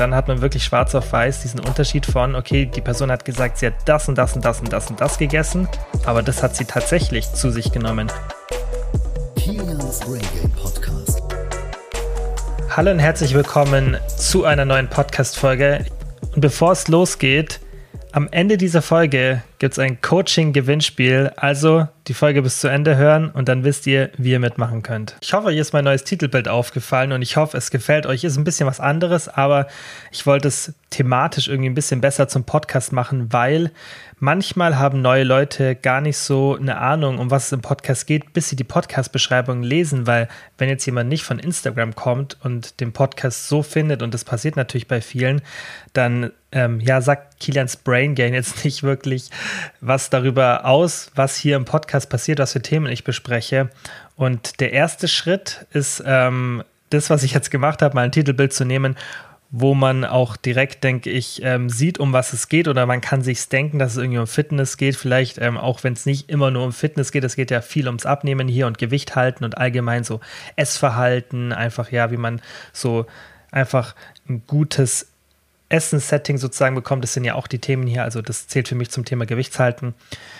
dann hat man wirklich schwarz auf weiß diesen Unterschied von, okay, die Person hat gesagt, sie hat das und das und das und das und das gegessen, aber das hat sie tatsächlich zu sich genommen. Podcast. Hallo und herzlich willkommen zu einer neuen Podcast-Folge. Und bevor es losgeht, am Ende dieser Folge gibt es ein Coaching-Gewinnspiel. Also die Folge bis zu Ende hören und dann wisst ihr, wie ihr mitmachen könnt. Ich hoffe, euch ist mein neues Titelbild aufgefallen und ich hoffe, es gefällt euch. Ist ein bisschen was anderes, aber ich wollte es thematisch irgendwie ein bisschen besser zum Podcast machen, weil manchmal haben neue Leute gar nicht so eine Ahnung, um was es im Podcast geht, bis sie die Podcast-Beschreibung lesen, weil wenn jetzt jemand nicht von Instagram kommt und den Podcast so findet, und das passiert natürlich bei vielen, dann ähm, ja, sagt Kilians Brain Gain jetzt nicht wirklich was darüber aus, was hier im Podcast passiert, was für Themen ich bespreche. Und der erste Schritt ist ähm, das, was ich jetzt gemacht habe, mal ein Titelbild zu nehmen, wo man auch direkt, denke ich, ähm, sieht, um was es geht, oder man kann sich denken, dass es irgendwie um Fitness geht, vielleicht ähm, auch wenn es nicht immer nur um Fitness geht, es geht ja viel ums Abnehmen hier und Gewicht halten und allgemein so Essverhalten, einfach ja, wie man so einfach ein gutes Essenssetting sozusagen bekommt. Das sind ja auch die Themen hier. Also das zählt für mich zum Thema Gewichtshalten.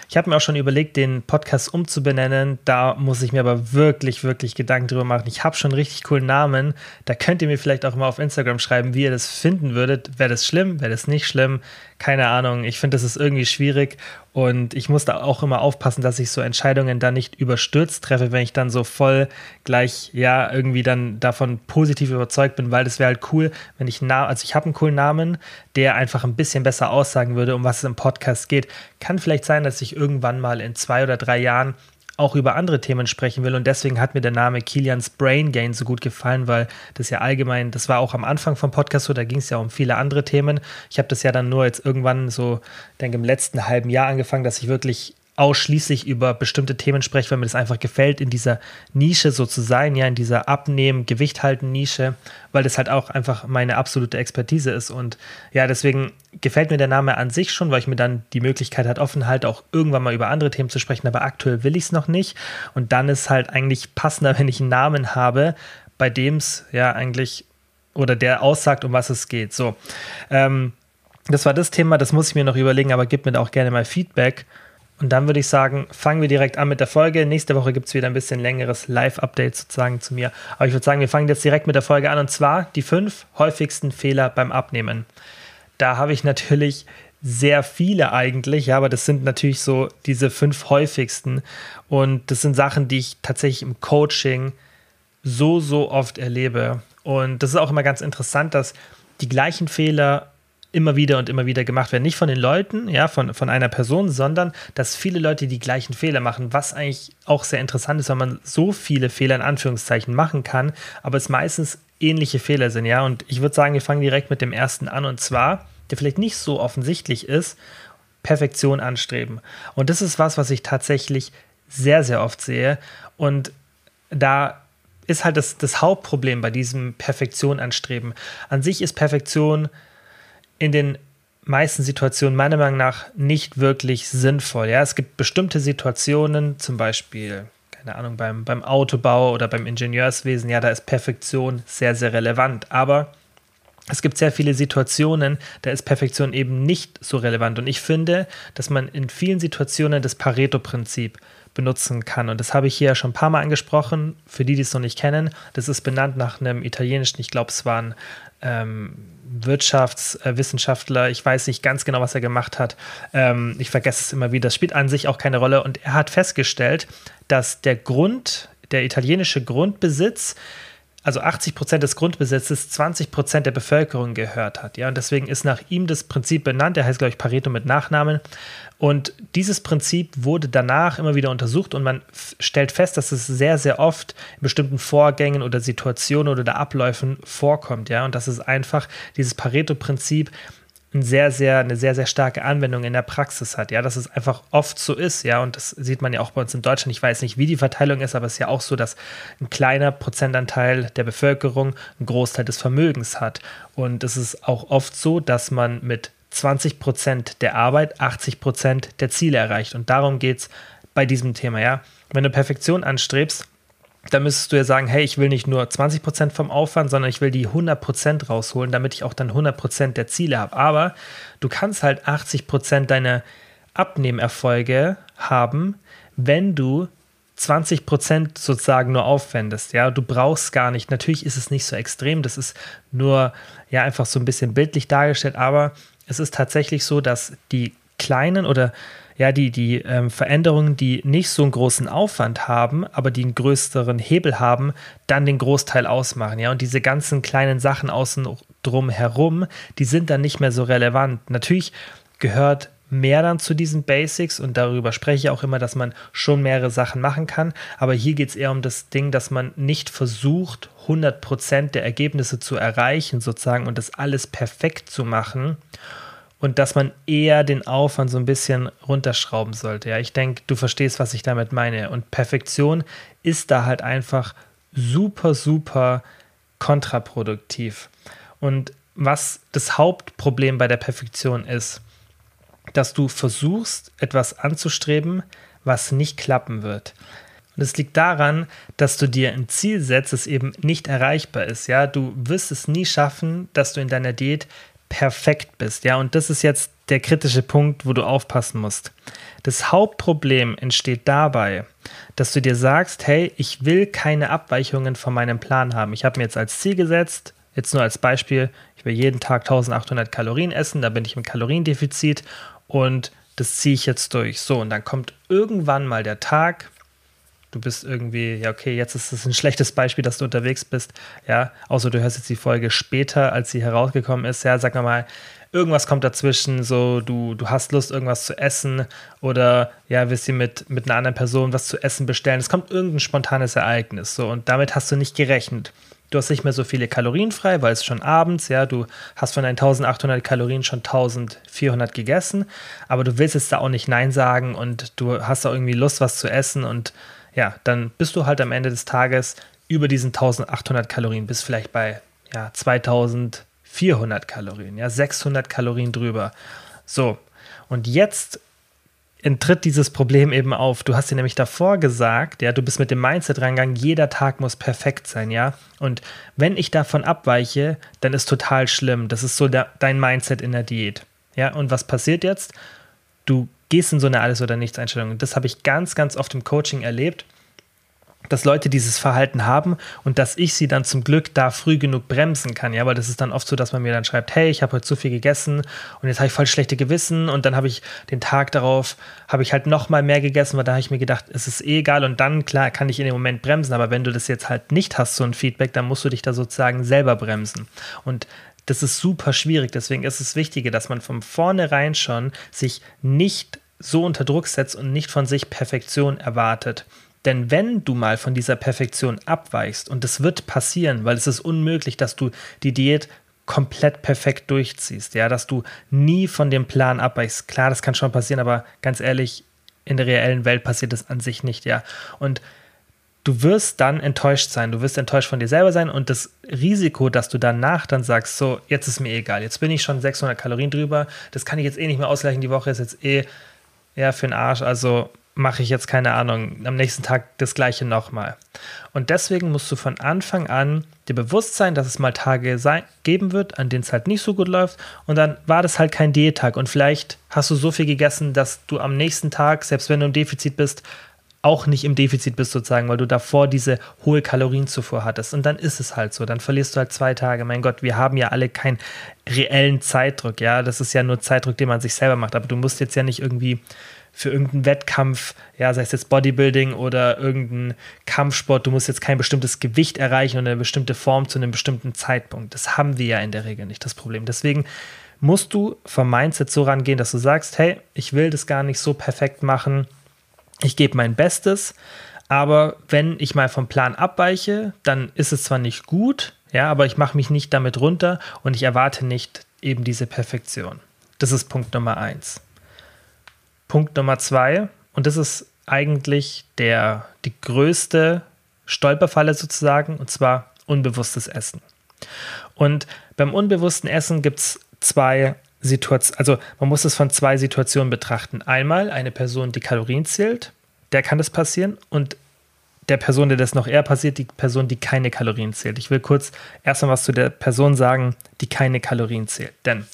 Ich habe mir auch schon überlegt, den Podcast umzubenennen. Da muss ich mir aber wirklich, wirklich Gedanken drüber machen. Ich habe schon einen richtig coolen Namen. Da könnt ihr mir vielleicht auch mal auf Instagram schreiben, wie ihr das finden würdet. Wäre das schlimm? Wäre das nicht schlimm? Keine Ahnung. Ich finde, das ist irgendwie schwierig. Und ich muss da auch immer aufpassen, dass ich so Entscheidungen dann nicht überstürzt treffe, wenn ich dann so voll gleich, ja, irgendwie dann davon positiv überzeugt bin, weil das wäre halt cool, wenn ich, na also ich habe einen coolen Namen, der einfach ein bisschen besser aussagen würde, um was es im Podcast geht. Kann vielleicht sein, dass ich irgendwann mal in zwei oder drei Jahren auch über andere Themen sprechen will. Und deswegen hat mir der Name Kilians Brain Gain so gut gefallen, weil das ja allgemein, das war auch am Anfang vom Podcast so, da ging es ja um viele andere Themen. Ich habe das ja dann nur jetzt irgendwann so, denke im letzten halben Jahr angefangen, dass ich wirklich ausschließlich über bestimmte Themen spreche, weil mir das einfach gefällt, in dieser Nische so zu sein, ja, in dieser Abnehmen, Gewicht halten Nische, weil das halt auch einfach meine absolute Expertise ist. Und ja, deswegen gefällt mir der Name an sich schon, weil ich mir dann die Möglichkeit hat, offen halt auch irgendwann mal über andere Themen zu sprechen, aber aktuell will ich es noch nicht. Und dann ist halt eigentlich passender, wenn ich einen Namen habe, bei dem es ja eigentlich oder der aussagt, um was es geht. So. Ähm, das war das Thema, das muss ich mir noch überlegen, aber gib mir auch gerne mal Feedback. Und dann würde ich sagen, fangen wir direkt an mit der Folge. Nächste Woche gibt es wieder ein bisschen längeres Live-Update sozusagen zu mir. Aber ich würde sagen, wir fangen jetzt direkt mit der Folge an. Und zwar die fünf häufigsten Fehler beim Abnehmen. Da habe ich natürlich sehr viele eigentlich, ja, aber das sind natürlich so diese fünf häufigsten. Und das sind Sachen, die ich tatsächlich im Coaching so, so oft erlebe. Und das ist auch immer ganz interessant, dass die gleichen Fehler immer wieder und immer wieder gemacht werden. Nicht von den Leuten, ja, von, von einer Person, sondern dass viele Leute die gleichen Fehler machen, was eigentlich auch sehr interessant ist, weil man so viele Fehler in Anführungszeichen machen kann, aber es meistens ähnliche Fehler sind, ja. Und ich würde sagen, wir fangen direkt mit dem ersten an und zwar, der vielleicht nicht so offensichtlich ist, Perfektion anstreben. Und das ist was, was ich tatsächlich sehr, sehr oft sehe. Und da ist halt das, das Hauptproblem bei diesem Perfektion anstreben. An sich ist Perfektion in den meisten Situationen meiner Meinung nach nicht wirklich sinnvoll. Ja, es gibt bestimmte Situationen, zum Beispiel, keine Ahnung, beim, beim Autobau oder beim Ingenieurswesen, ja, da ist Perfektion sehr, sehr relevant. Aber es gibt sehr viele Situationen, da ist Perfektion eben nicht so relevant. Und ich finde, dass man in vielen Situationen das Pareto-Prinzip benutzen kann. Und das habe ich hier schon ein paar Mal angesprochen. Für die, die es noch nicht kennen, das ist benannt nach einem italienischen, ich glaube, es war ein ähm, Wirtschaftswissenschaftler, ich weiß nicht ganz genau, was er gemacht hat. Ähm, ich vergesse es immer wieder. Das spielt an sich auch keine Rolle. Und er hat festgestellt, dass der Grund, der italienische Grundbesitz, also 80 Prozent des Grundbesitzes 20 Prozent der Bevölkerung gehört hat. Ja, und deswegen ist nach ihm das Prinzip benannt. Er heißt, glaube ich, Pareto mit Nachnamen. Und dieses Prinzip wurde danach immer wieder untersucht und man stellt fest, dass es sehr, sehr oft in bestimmten Vorgängen oder Situationen oder Abläufen vorkommt. Ja, und das ist einfach dieses Pareto-Prinzip ein sehr, sehr, eine sehr, sehr starke Anwendung in der Praxis hat. Ja, dass es einfach oft so ist. Ja, und das sieht man ja auch bei uns in Deutschland. Ich weiß nicht, wie die Verteilung ist, aber es ist ja auch so, dass ein kleiner Prozentanteil der Bevölkerung einen Großteil des Vermögens hat. Und es ist auch oft so, dass man mit 20 Prozent der Arbeit 80 Prozent der Ziele erreicht. Und darum geht es bei diesem Thema, ja. Wenn du Perfektion anstrebst, dann müsstest du ja sagen, hey, ich will nicht nur 20% vom Aufwand, sondern ich will die 100% rausholen, damit ich auch dann 100% der Ziele habe. Aber du kannst halt 80% deiner Abnehmerfolge haben, wenn du 20% sozusagen nur aufwendest. Ja, du brauchst gar nicht. Natürlich ist es nicht so extrem, das ist nur ja einfach so ein bisschen bildlich dargestellt, aber es ist tatsächlich so, dass die kleinen oder ja, die, die ähm, Veränderungen, die nicht so einen großen Aufwand haben, aber die einen größeren Hebel haben, dann den Großteil ausmachen. Ja, und diese ganzen kleinen Sachen außen drum herum, die sind dann nicht mehr so relevant. Natürlich gehört mehr dann zu diesen Basics und darüber spreche ich auch immer, dass man schon mehrere Sachen machen kann. Aber hier geht es eher um das Ding, dass man nicht versucht, 100% der Ergebnisse zu erreichen, sozusagen, und das alles perfekt zu machen und dass man eher den Aufwand so ein bisschen runterschrauben sollte. Ja, ich denke, du verstehst, was ich damit meine. Und Perfektion ist da halt einfach super, super kontraproduktiv. Und was das Hauptproblem bei der Perfektion ist, dass du versuchst, etwas anzustreben, was nicht klappen wird. Und es liegt daran, dass du dir ein Ziel setzt, das eben nicht erreichbar ist. Ja, du wirst es nie schaffen, dass du in deiner Diät perfekt bist. Ja, und das ist jetzt der kritische Punkt, wo du aufpassen musst. Das Hauptproblem entsteht dabei, dass du dir sagst, hey, ich will keine Abweichungen von meinem Plan haben. Ich habe mir jetzt als Ziel gesetzt, jetzt nur als Beispiel, ich will jeden Tag 1800 Kalorien essen, da bin ich im Kaloriendefizit und das ziehe ich jetzt durch. So, und dann kommt irgendwann mal der Tag, du bist irgendwie, ja, okay, jetzt ist es ein schlechtes Beispiel, dass du unterwegs bist, ja, außer du hörst jetzt die Folge später, als sie herausgekommen ist, ja, sag mal, irgendwas kommt dazwischen, so du, du hast Lust, irgendwas zu essen oder ja, willst du mit, mit einer anderen Person was zu essen bestellen. Es kommt irgendein spontanes Ereignis, so und damit hast du nicht gerechnet. Du hast nicht mehr so viele Kalorien frei, weil es schon abends, ja, du hast von deinen 1800 Kalorien schon 1400 gegessen, aber du willst jetzt da auch nicht Nein sagen und du hast da irgendwie Lust, was zu essen und ja, dann bist du halt am Ende des Tages über diesen 1800 Kalorien, bis vielleicht bei ja, 2400 Kalorien, ja, 600 Kalorien drüber. So, und jetzt tritt dieses Problem eben auf. Du hast dir nämlich davor gesagt, ja, du bist mit dem Mindset reingegangen, jeder Tag muss perfekt sein, ja. Und wenn ich davon abweiche, dann ist total schlimm. Das ist so der, dein Mindset in der Diät. Ja, und was passiert jetzt? Du gehst in so eine Alles- oder Nichts-Einstellung. Das habe ich ganz, ganz oft im Coaching erlebt, dass Leute dieses Verhalten haben und dass ich sie dann zum Glück da früh genug bremsen kann. Ja, weil das ist dann oft so, dass man mir dann schreibt, hey, ich habe heute zu viel gegessen und jetzt habe ich voll schlechte Gewissen und dann habe ich den Tag darauf, habe ich halt noch mal mehr gegessen, weil da habe ich mir gedacht, es ist eh egal und dann, klar, kann ich in dem Moment bremsen, aber wenn du das jetzt halt nicht hast, so ein Feedback, dann musst du dich da sozusagen selber bremsen. Und das ist super schwierig. Deswegen ist es wichtig, dass man von vornherein schon sich nicht so unter Druck setzt und nicht von sich Perfektion erwartet. Denn wenn du mal von dieser Perfektion abweichst, und das wird passieren, weil es ist unmöglich, dass du die Diät komplett perfekt durchziehst, ja, dass du nie von dem Plan abweichst. Klar, das kann schon passieren, aber ganz ehrlich, in der reellen Welt passiert das an sich nicht, ja. Und du wirst dann enttäuscht sein, du wirst enttäuscht von dir selber sein und das Risiko, dass du danach dann sagst, so, jetzt ist mir egal, jetzt bin ich schon 600 Kalorien drüber, das kann ich jetzt eh nicht mehr ausgleichen, die Woche ist jetzt eh, ja, für den Arsch, also mache ich jetzt keine Ahnung, am nächsten Tag das gleiche nochmal. Und deswegen musst du von Anfang an dir bewusst sein, dass es mal Tage sein, geben wird, an denen es halt nicht so gut läuft und dann war das halt kein Diättag und vielleicht hast du so viel gegessen, dass du am nächsten Tag, selbst wenn du im Defizit bist, auch nicht im Defizit bist sozusagen, weil du davor diese hohe Kalorienzufuhr hattest. Und dann ist es halt so. Dann verlierst du halt zwei Tage. Mein Gott, wir haben ja alle keinen reellen Zeitdruck. Ja, das ist ja nur Zeitdruck, den man sich selber macht. Aber du musst jetzt ja nicht irgendwie für irgendeinen Wettkampf, ja, sei es jetzt Bodybuilding oder irgendein Kampfsport, du musst jetzt kein bestimmtes Gewicht erreichen und eine bestimmte Form zu einem bestimmten Zeitpunkt. Das haben wir ja in der Regel nicht, das Problem. Deswegen musst du vom Mindset so rangehen, dass du sagst, hey, ich will das gar nicht so perfekt machen, ich gebe mein Bestes, aber wenn ich mal vom Plan abweiche, dann ist es zwar nicht gut, ja, aber ich mache mich nicht damit runter und ich erwarte nicht eben diese Perfektion. Das ist Punkt Nummer eins. Punkt Nummer zwei, und das ist eigentlich der, die größte Stolperfalle sozusagen, und zwar unbewusstes Essen. Und beim unbewussten Essen gibt es zwei Situationen, also man muss es von zwei Situationen betrachten. Einmal eine Person, die Kalorien zählt, der kann das passieren, und der Person, der das noch eher passiert, die Person, die keine Kalorien zählt. Ich will kurz erstmal was zu der Person sagen, die keine Kalorien zählt. Denn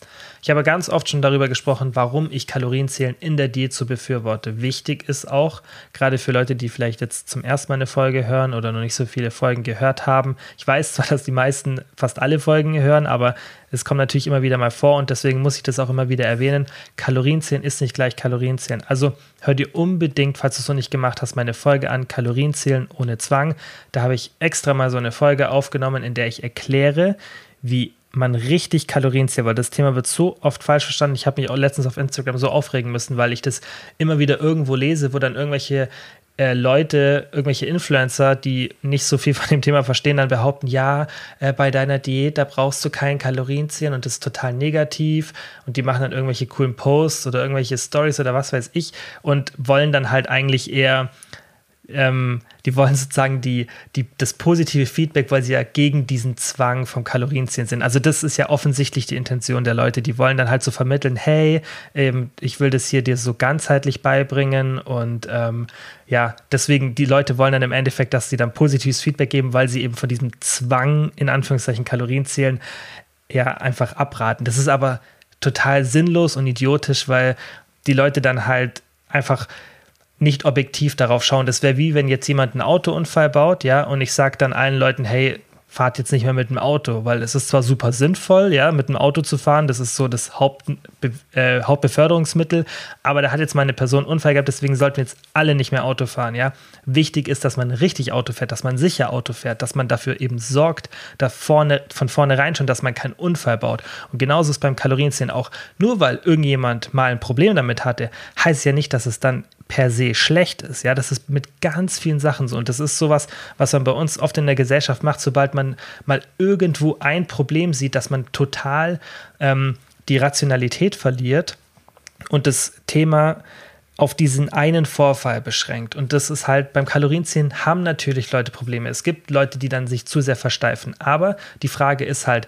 ich habe ganz oft schon darüber gesprochen, warum ich Kalorienzählen in der Diät so befürworte. Wichtig ist auch, gerade für Leute, die vielleicht jetzt zum ersten Mal eine Folge hören oder noch nicht so viele Folgen gehört haben. Ich weiß zwar, dass die meisten fast alle Folgen hören, aber es kommt natürlich immer wieder mal vor und deswegen muss ich das auch immer wieder erwähnen. Kalorienzählen ist nicht gleich Kalorienzählen. Also hör dir unbedingt, falls du es noch nicht gemacht hast, meine Folge an, Kalorienzählen ohne Zwang. Da habe ich extra mal so eine Folge aufgenommen, in der ich erkläre, wie man richtig Kalorien zählt, weil das Thema wird so oft falsch verstanden. Ich habe mich auch letztens auf Instagram so aufregen müssen, weil ich das immer wieder irgendwo lese, wo dann irgendwelche äh, Leute, irgendwelche Influencer, die nicht so viel von dem Thema verstehen, dann behaupten, ja, äh, bei deiner Diät, da brauchst du keinen Kalorienzählen und das ist total negativ und die machen dann irgendwelche coolen Posts oder irgendwelche Stories oder was weiß ich und wollen dann halt eigentlich eher ähm, die wollen sozusagen die, die, das positive Feedback, weil sie ja gegen diesen Zwang vom Kalorienzählen sind. Also das ist ja offensichtlich die Intention der Leute. Die wollen dann halt so vermitteln, hey, ähm, ich will das hier dir so ganzheitlich beibringen und ähm, ja, deswegen, die Leute wollen dann im Endeffekt, dass sie dann positives Feedback geben, weil sie eben von diesem Zwang, in Anführungszeichen Kalorienzählen, ja, einfach abraten. Das ist aber total sinnlos und idiotisch, weil die Leute dann halt einfach nicht objektiv darauf schauen. Das wäre wie wenn jetzt jemand einen Autounfall baut, ja, und ich sage dann allen Leuten, hey, fahrt jetzt nicht mehr mit dem Auto, weil es ist zwar super sinnvoll, ja, mit dem Auto zu fahren, das ist so das Hauptbe äh, Hauptbeförderungsmittel, aber da hat jetzt mal eine Person einen Unfall gehabt, deswegen sollten jetzt alle nicht mehr Auto fahren, ja. Wichtig ist, dass man richtig Auto fährt, dass man sicher Auto fährt, dass man dafür eben sorgt, da vorne, von vornherein schon, dass man keinen Unfall baut. Und genauso ist beim Kalorienzählen auch. Nur weil irgendjemand mal ein Problem damit hatte, heißt ja nicht, dass es dann per se schlecht ist. Ja, das ist mit ganz vielen Sachen so. Und das ist sowas, was man bei uns oft in der Gesellschaft macht, sobald man mal irgendwo ein Problem sieht, dass man total ähm, die Rationalität verliert und das Thema auf diesen einen Vorfall beschränkt. Und das ist halt beim Kalorienzählen haben natürlich Leute Probleme. Es gibt Leute, die dann sich zu sehr versteifen. Aber die Frage ist halt,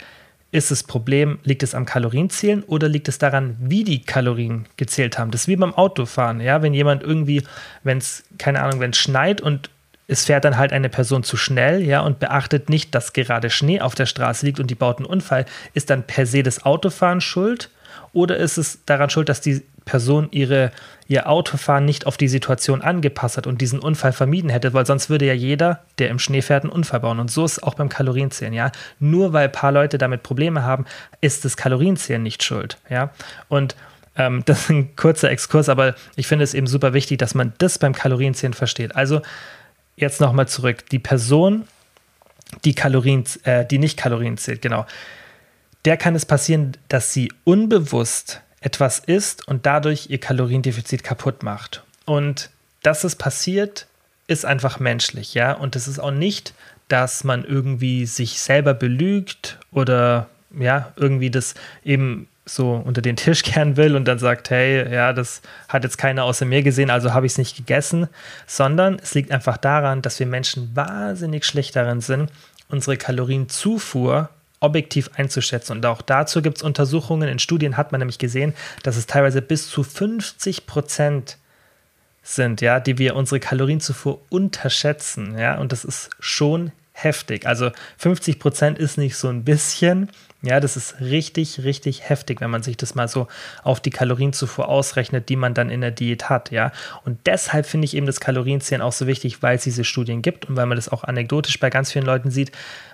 ist das Problem, liegt es am Kalorienzählen oder liegt es daran, wie die Kalorien gezählt haben? Das ist wie beim Autofahren, ja, wenn jemand irgendwie, wenn es, keine Ahnung, wenn es schneit und es fährt dann halt eine Person zu schnell, ja, und beachtet nicht, dass gerade Schnee auf der Straße liegt und die baut einen Unfall, ist dann per se das Autofahren schuld oder ist es daran schuld, dass die Person ihre, ihr Autofahren nicht auf die Situation angepasst hat und diesen Unfall vermieden hätte, weil sonst würde ja jeder, der im Schnee fährt, einen Unfall bauen. Und so ist es auch beim Kalorienzählen, ja. Nur weil ein paar Leute damit Probleme haben, ist das Kalorienzählen nicht schuld, ja. Und ähm, das ist ein kurzer Exkurs, aber ich finde es eben super wichtig, dass man das beim Kalorienzählen versteht. Also jetzt nochmal zurück. Die Person, die Kalorien, äh, die nicht Kalorien zählt, genau der kann es passieren, dass sie unbewusst etwas isst und dadurch ihr Kaloriendefizit kaputt macht. Und dass es passiert, ist einfach menschlich, ja. Und es ist auch nicht, dass man irgendwie sich selber belügt oder ja, irgendwie das eben so unter den Tisch kehren will und dann sagt, hey, ja, das hat jetzt keiner außer mir gesehen, also habe ich es nicht gegessen, sondern es liegt einfach daran, dass wir Menschen wahnsinnig schlecht darin sind, unsere Kalorienzufuhr objektiv einzuschätzen. Und auch dazu gibt es Untersuchungen. In Studien hat man nämlich gesehen, dass es teilweise bis zu 50 Prozent sind, ja, die wir unsere Kalorienzufuhr unterschätzen. Ja, und das ist schon heftig. Also 50 Prozent ist nicht so ein bisschen. Ja, das ist richtig, richtig heftig, wenn man sich das mal so auf die Kalorienzufuhr ausrechnet, die man dann in der Diät hat, ja. Und deshalb finde ich eben das Kalorienzählen auch so wichtig, weil es diese Studien gibt und weil man das auch anekdotisch bei ganz vielen Leuten sieht,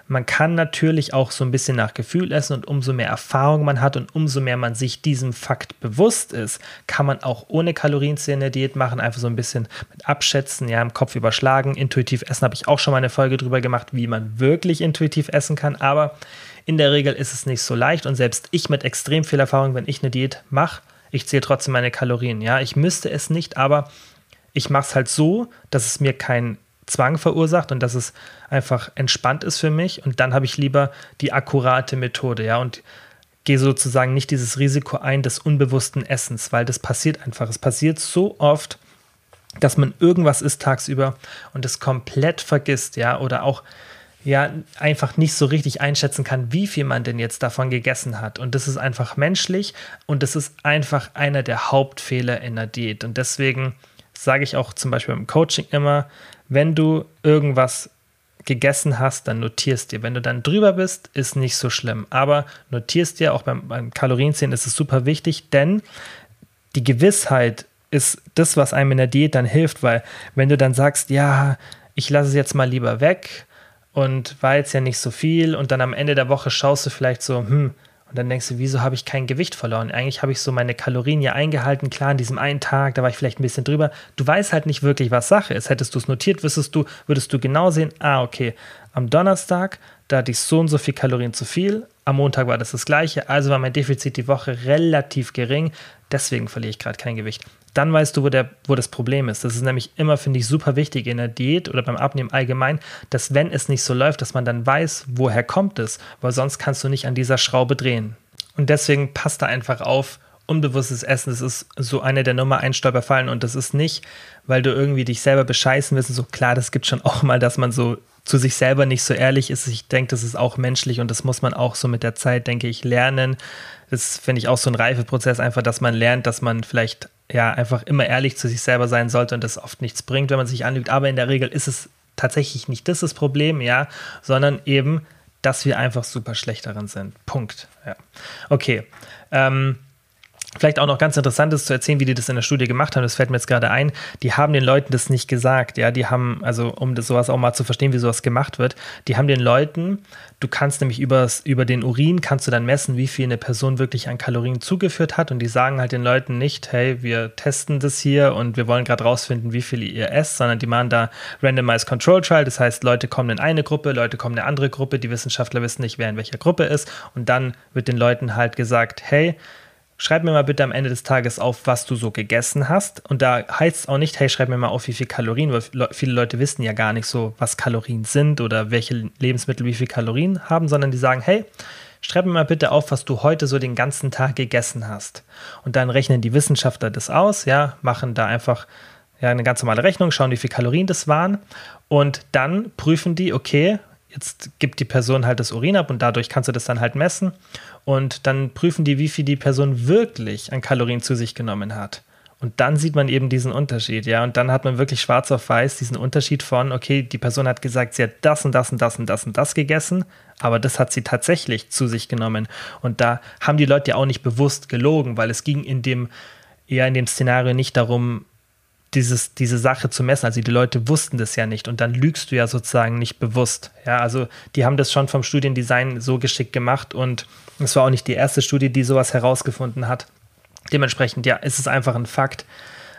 man kann natürlich auch so ein bisschen nach Gefühl essen und umso mehr Erfahrung man hat und umso mehr man sich diesem Fakt bewusst ist, kann man auch ohne Kalorienzählen eine Diät machen, einfach so ein bisschen mit abschätzen, ja, im Kopf überschlagen. Intuitiv essen habe ich auch schon mal eine Folge drüber gemacht, wie man wirklich intuitiv essen kann, aber in der Regel ist es nicht so leicht und selbst ich mit extrem viel Erfahrung, wenn ich eine Diät mache, ich zähle trotzdem meine Kalorien. Ja, ich müsste es nicht, aber ich mache es halt so, dass es mir kein Zwang verursacht und dass es einfach entspannt ist für mich. Und dann habe ich lieber die akkurate Methode, ja, und gehe sozusagen nicht dieses Risiko ein des unbewussten Essens, weil das passiert einfach. Es passiert so oft, dass man irgendwas isst tagsüber und es komplett vergisst, ja, oder auch ja einfach nicht so richtig einschätzen kann, wie viel man denn jetzt davon gegessen hat. Und das ist einfach menschlich und das ist einfach einer der Hauptfehler in der Diät. Und deswegen sage ich auch zum Beispiel im Coaching immer, wenn du irgendwas gegessen hast, dann notierst dir. Wenn du dann drüber bist, ist nicht so schlimm. Aber notierst dir, auch beim, beim Kalorienzählen ist es super wichtig, denn die Gewissheit ist das, was einem in der Diät dann hilft, weil wenn du dann sagst, ja, ich lasse es jetzt mal lieber weg und war jetzt ja nicht so viel und dann am Ende der Woche schaust du vielleicht so, hm, und dann denkst du, wieso habe ich kein Gewicht verloren? Eigentlich habe ich so meine Kalorien ja eingehalten. Klar, an diesem einen Tag, da war ich vielleicht ein bisschen drüber. Du weißt halt nicht wirklich, was Sache ist. Hättest du es notiert, wüsstest du, würdest du genau sehen, ah, okay, am Donnerstag, da hatte ich so und so viel Kalorien zu viel. Am Montag war das das gleiche. Also war mein Defizit die Woche relativ gering. Deswegen verliere ich gerade kein Gewicht dann weißt du, wo, der, wo das Problem ist. Das ist nämlich immer, finde ich, super wichtig in der Diät oder beim Abnehmen allgemein, dass wenn es nicht so läuft, dass man dann weiß, woher kommt es, weil sonst kannst du nicht an dieser Schraube drehen. Und deswegen passt da einfach auf, unbewusstes Essen, das ist so eine der Nummer 1 Stolperfallen und das ist nicht, weil du irgendwie dich selber bescheißen willst. So klar, das gibt schon auch mal, dass man so zu sich selber nicht so ehrlich ist. Ich denke, das ist auch menschlich und das muss man auch so mit der Zeit, denke ich, lernen. Das finde ich auch so ein Reifeprozess, einfach, dass man lernt, dass man vielleicht ja einfach immer ehrlich zu sich selber sein sollte und das oft nichts bringt, wenn man sich anlügt. Aber in der Regel ist es tatsächlich nicht das, das Problem, ja, sondern eben, dass wir einfach super schlecht darin sind. Punkt. Ja. Okay. Ähm, Vielleicht auch noch ganz interessant ist zu erzählen, wie die das in der Studie gemacht haben. Das fällt mir jetzt gerade ein. Die haben den Leuten das nicht gesagt. Ja, die haben, also um das sowas auch mal zu verstehen, wie sowas gemacht wird, die haben den Leuten, du kannst nämlich übers, über den Urin kannst du dann messen, wie viel eine Person wirklich an Kalorien zugeführt hat. Und die sagen halt den Leuten nicht, hey, wir testen das hier und wir wollen gerade rausfinden, wie viel ihr esst, sondern die machen da Randomized Control Trial. Das heißt, Leute kommen in eine Gruppe, Leute kommen in eine andere Gruppe. Die Wissenschaftler wissen nicht, wer in welcher Gruppe ist. Und dann wird den Leuten halt gesagt, hey, schreib mir mal bitte am Ende des Tages auf, was du so gegessen hast. Und da heißt es auch nicht, hey, schreib mir mal auf, wie viel Kalorien, weil viele Leute wissen ja gar nicht so, was Kalorien sind oder welche Lebensmittel wie viel Kalorien haben, sondern die sagen, hey, schreib mir mal bitte auf, was du heute so den ganzen Tag gegessen hast. Und dann rechnen die Wissenschaftler das aus, ja, machen da einfach ja, eine ganz normale Rechnung, schauen, wie viel Kalorien das waren. Und dann prüfen die, okay, jetzt gibt die Person halt das Urin ab und dadurch kannst du das dann halt messen. Und dann prüfen die, wie viel die Person wirklich an Kalorien zu sich genommen hat. Und dann sieht man eben diesen Unterschied, ja. Und dann hat man wirklich schwarz auf weiß diesen Unterschied von, okay, die Person hat gesagt, sie hat das und das und das und das und das gegessen, aber das hat sie tatsächlich zu sich genommen. Und da haben die Leute ja auch nicht bewusst gelogen, weil es ging in dem, eher in dem Szenario nicht darum, dieses, diese Sache zu messen. Also die Leute wussten das ja nicht und dann lügst du ja sozusagen nicht bewusst. Ja, also die haben das schon vom Studiendesign so geschickt gemacht und es war auch nicht die erste Studie, die sowas herausgefunden hat. Dementsprechend, ja, ist es einfach ein Fakt,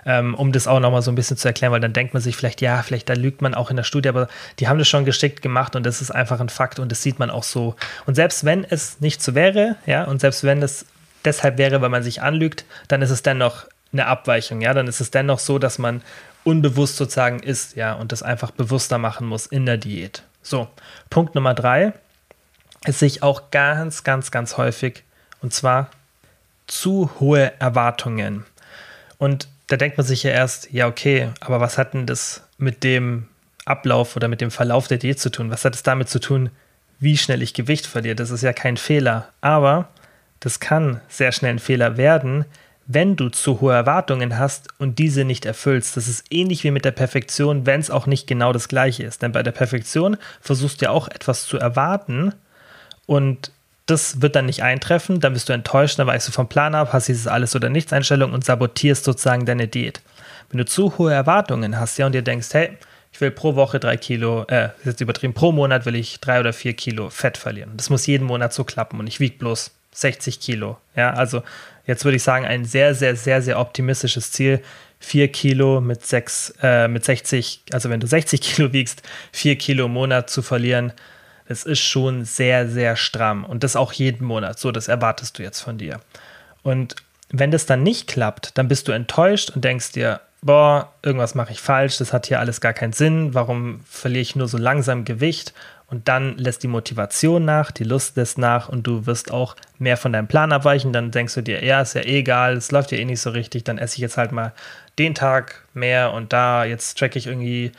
ähm, um das auch nochmal so ein bisschen zu erklären, weil dann denkt man sich vielleicht, ja, vielleicht da lügt man auch in der Studie, aber die haben das schon geschickt gemacht und das ist einfach ein Fakt und das sieht man auch so. Und selbst wenn es nicht so wäre, ja, und selbst wenn es deshalb wäre, weil man sich anlügt, dann ist es dennoch eine Abweichung, ja, dann ist es dennoch so, dass man unbewusst sozusagen isst, ja, und das einfach bewusster machen muss in der Diät. So, Punkt Nummer drei ist sich auch ganz, ganz, ganz häufig, und zwar zu hohe Erwartungen. Und da denkt man sich ja erst, ja, okay, aber was hat denn das mit dem Ablauf oder mit dem Verlauf der Diät zu tun? Was hat es damit zu tun, wie schnell ich Gewicht verliere? Das ist ja kein Fehler. Aber das kann sehr schnell ein Fehler werden, wenn du zu hohe Erwartungen hast und diese nicht erfüllst. Das ist ähnlich wie mit der Perfektion, wenn es auch nicht genau das gleiche ist. Denn bei der Perfektion versuchst du ja auch etwas zu erwarten und das wird dann nicht eintreffen, dann bist du enttäuscht, dann weichst du vom Plan ab, hast dieses Alles- oder Nichts-Einstellung und sabotierst sozusagen deine Diät. Wenn du zu hohe Erwartungen hast, ja, und dir denkst, hey, ich will pro Woche drei Kilo, äh, jetzt übertrieben, pro Monat will ich drei oder vier Kilo Fett verlieren. Das muss jeden Monat so klappen und ich wiege bloß 60 Kilo. Ja, also jetzt würde ich sagen, ein sehr, sehr, sehr, sehr optimistisches Ziel. 4 Kilo mit, 6, äh, mit 60, also wenn du 60 Kilo wiegst, 4 Kilo im Monat zu verlieren, das ist schon sehr, sehr stramm. Und das auch jeden Monat. So, das erwartest du jetzt von dir. Und wenn das dann nicht klappt, dann bist du enttäuscht und denkst dir, boah, irgendwas mache ich falsch, das hat hier alles gar keinen Sinn, warum verliere ich nur so langsam Gewicht? Und dann lässt die Motivation nach, die Lust lässt nach und du wirst auch mehr von deinem Plan abweichen. Dann denkst du dir, ja, ist ja eh egal, es läuft ja eh nicht so richtig, dann esse ich jetzt halt mal den Tag mehr und da, jetzt tracke ich irgendwie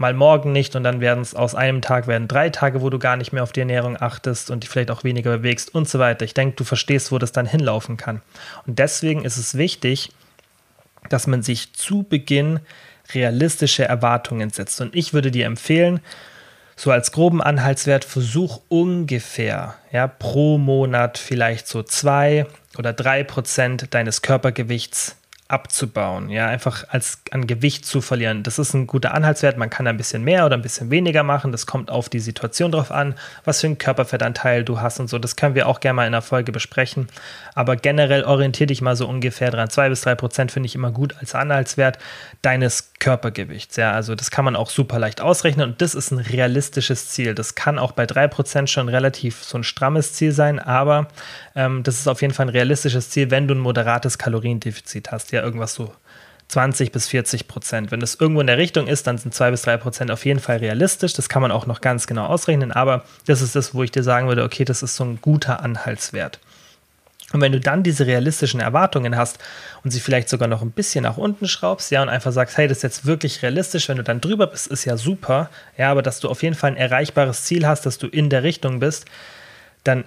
mal morgen nicht und dann werden es aus einem Tag werden drei Tage, wo du gar nicht mehr auf die Ernährung achtest und dich vielleicht auch weniger bewegst und so weiter. Ich denke, du verstehst, wo das dann hinlaufen kann. Und deswegen ist es wichtig, dass man sich zu Beginn realistische Erwartungen setzt. Und ich würde dir empfehlen, so als groben Anhaltswert, versuch ungefähr ja, pro Monat vielleicht so zwei oder drei Prozent deines Körpergewichts abzubauen, ja, einfach als an Gewicht zu verlieren. Das ist ein guter Anhaltswert. Man kann ein bisschen mehr oder ein bisschen weniger machen. Das kommt auf die Situation drauf an, was für einen Körperfettanteil du hast und so. Das können wir auch gerne mal in der Folge besprechen. Aber generell orientiere dich mal so ungefähr dran. Zwei bis drei Prozent finde ich immer gut als Anhaltswert deines Körpergewichts. Ja, also das kann man auch super leicht ausrechnen und das ist ein realistisches Ziel. Das kann auch bei drei Prozent schon relativ so ein strammes Ziel sein, aber ähm, das ist auf jeden Fall ein realistisches Ziel, wenn du ein moderates Kaloriendefizit hast. Ja, irgendwas so 20 bis 40 Prozent. Wenn das irgendwo in der Richtung ist, dann sind 2 bis 3 Prozent auf jeden Fall realistisch. Das kann man auch noch ganz genau ausrechnen, aber das ist das, wo ich dir sagen würde, okay, das ist so ein guter Anhaltswert. Und wenn du dann diese realistischen Erwartungen hast und sie vielleicht sogar noch ein bisschen nach unten schraubst, ja, und einfach sagst, hey, das ist jetzt wirklich realistisch, wenn du dann drüber bist, ist ja super, ja, aber dass du auf jeden Fall ein erreichbares Ziel hast, dass du in der Richtung bist, dann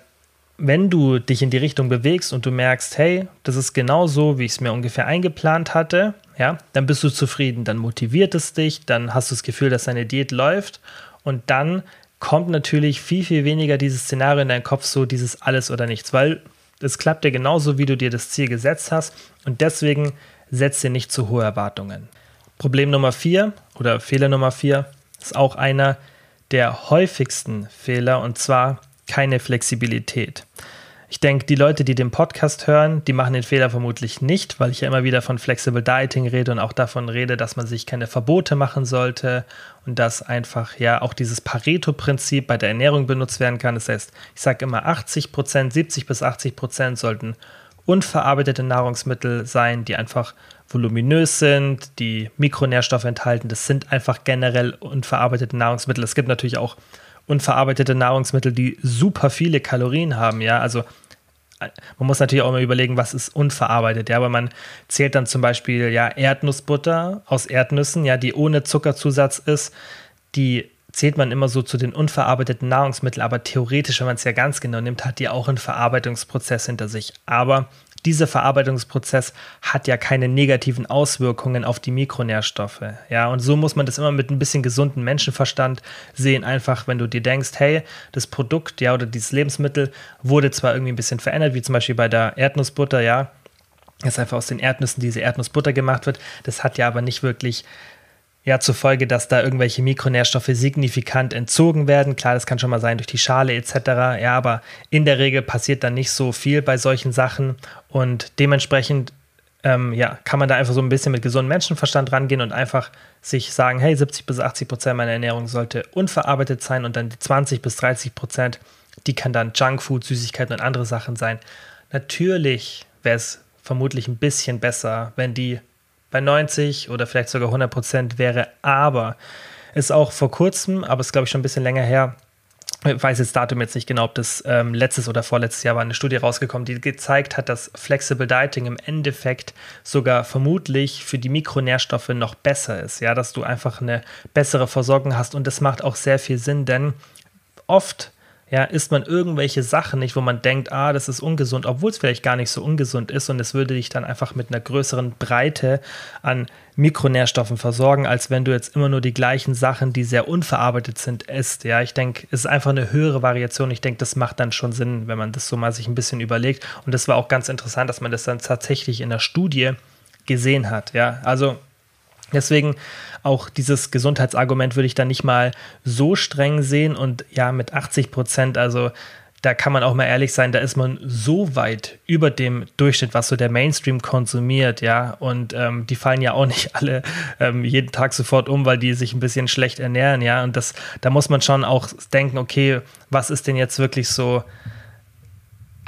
wenn du dich in die Richtung bewegst und du merkst, hey, das ist genau so, wie ich es mir ungefähr eingeplant hatte, ja, dann bist du zufrieden, dann motiviert es dich, dann hast du das Gefühl, dass deine Diät läuft und dann kommt natürlich viel, viel weniger dieses Szenario in deinen Kopf, so dieses alles oder nichts, weil es klappt dir genauso, wie du dir das Ziel gesetzt hast und deswegen setzt dir nicht zu hohe Erwartungen. Problem Nummer vier oder Fehler Nummer vier ist auch einer der häufigsten Fehler und zwar keine Flexibilität. Ich denke, die Leute, die den Podcast hören, die machen den Fehler vermutlich nicht, weil ich ja immer wieder von Flexible Dieting rede und auch davon rede, dass man sich keine Verbote machen sollte und dass einfach ja auch dieses Pareto-Prinzip bei der Ernährung benutzt werden kann. Das heißt, ich sage immer 80 Prozent, 70 bis 80 Prozent sollten unverarbeitete Nahrungsmittel sein, die einfach voluminös sind, die Mikronährstoffe enthalten. Das sind einfach generell unverarbeitete Nahrungsmittel. Es gibt natürlich auch unverarbeitete Nahrungsmittel, die super viele Kalorien haben, ja, also man muss natürlich auch mal überlegen, was ist unverarbeitet, ja, aber man zählt dann zum Beispiel ja Erdnussbutter aus Erdnüssen, ja, die ohne Zuckerzusatz ist, die zählt man immer so zu den unverarbeiteten Nahrungsmitteln, aber theoretisch, wenn man es ja ganz genau nimmt, hat die auch einen Verarbeitungsprozess hinter sich. Aber dieser Verarbeitungsprozess hat ja keine negativen Auswirkungen auf die Mikronährstoffe. Ja, und so muss man das immer mit ein bisschen gesunden Menschenverstand sehen. Einfach, wenn du dir denkst, hey, das Produkt, ja, oder dieses Lebensmittel wurde zwar irgendwie ein bisschen verändert, wie zum Beispiel bei der Erdnussbutter, ja, dass einfach aus den Erdnüssen diese Erdnussbutter gemacht wird. Das hat ja aber nicht wirklich ja zur Folge, dass da irgendwelche Mikronährstoffe signifikant entzogen werden. Klar, das kann schon mal sein durch die Schale etc. Ja, aber in der Regel passiert dann nicht so viel bei solchen Sachen und dementsprechend ähm, ja, kann man da einfach so ein bisschen mit gesundem Menschenverstand rangehen und einfach sich sagen, hey, 70 bis 80 Prozent meiner Ernährung sollte unverarbeitet sein und dann die 20 bis 30 Prozent, die kann dann Junkfood, Süßigkeiten und andere Sachen sein. Natürlich wäre es vermutlich ein bisschen besser, wenn die bei 90 oder vielleicht sogar 100 Prozent wäre. Aber ist auch vor kurzem, aber ist glaube ich schon ein bisschen länger her, ich weiß jetzt Datum jetzt nicht genau, ob das ähm, letztes oder vorletztes Jahr war, eine Studie rausgekommen, die gezeigt hat, dass Flexible Dieting im Endeffekt sogar vermutlich für die Mikronährstoffe noch besser ist. Ja, dass du einfach eine bessere Versorgung hast und das macht auch sehr viel Sinn, denn oft ja, isst man irgendwelche Sachen nicht, wo man denkt, ah, das ist ungesund, obwohl es vielleicht gar nicht so ungesund ist und es würde dich dann einfach mit einer größeren Breite an Mikronährstoffen versorgen, als wenn du jetzt immer nur die gleichen Sachen, die sehr unverarbeitet sind, isst. Ja, ich denke, es ist einfach eine höhere Variation. Ich denke, das macht dann schon Sinn, wenn man das so mal sich ein bisschen überlegt. Und das war auch ganz interessant, dass man das dann tatsächlich in der Studie gesehen hat. Ja, also Deswegen auch dieses Gesundheitsargument würde ich dann nicht mal so streng sehen und ja, mit 80 Prozent, also da kann man auch mal ehrlich sein, da ist man so weit über dem Durchschnitt, was so der Mainstream konsumiert, ja. Und ähm, die fallen ja auch nicht alle ähm, jeden Tag sofort um, weil die sich ein bisschen schlecht ernähren, ja. Und das, da muss man schon auch denken, okay, was ist denn jetzt wirklich so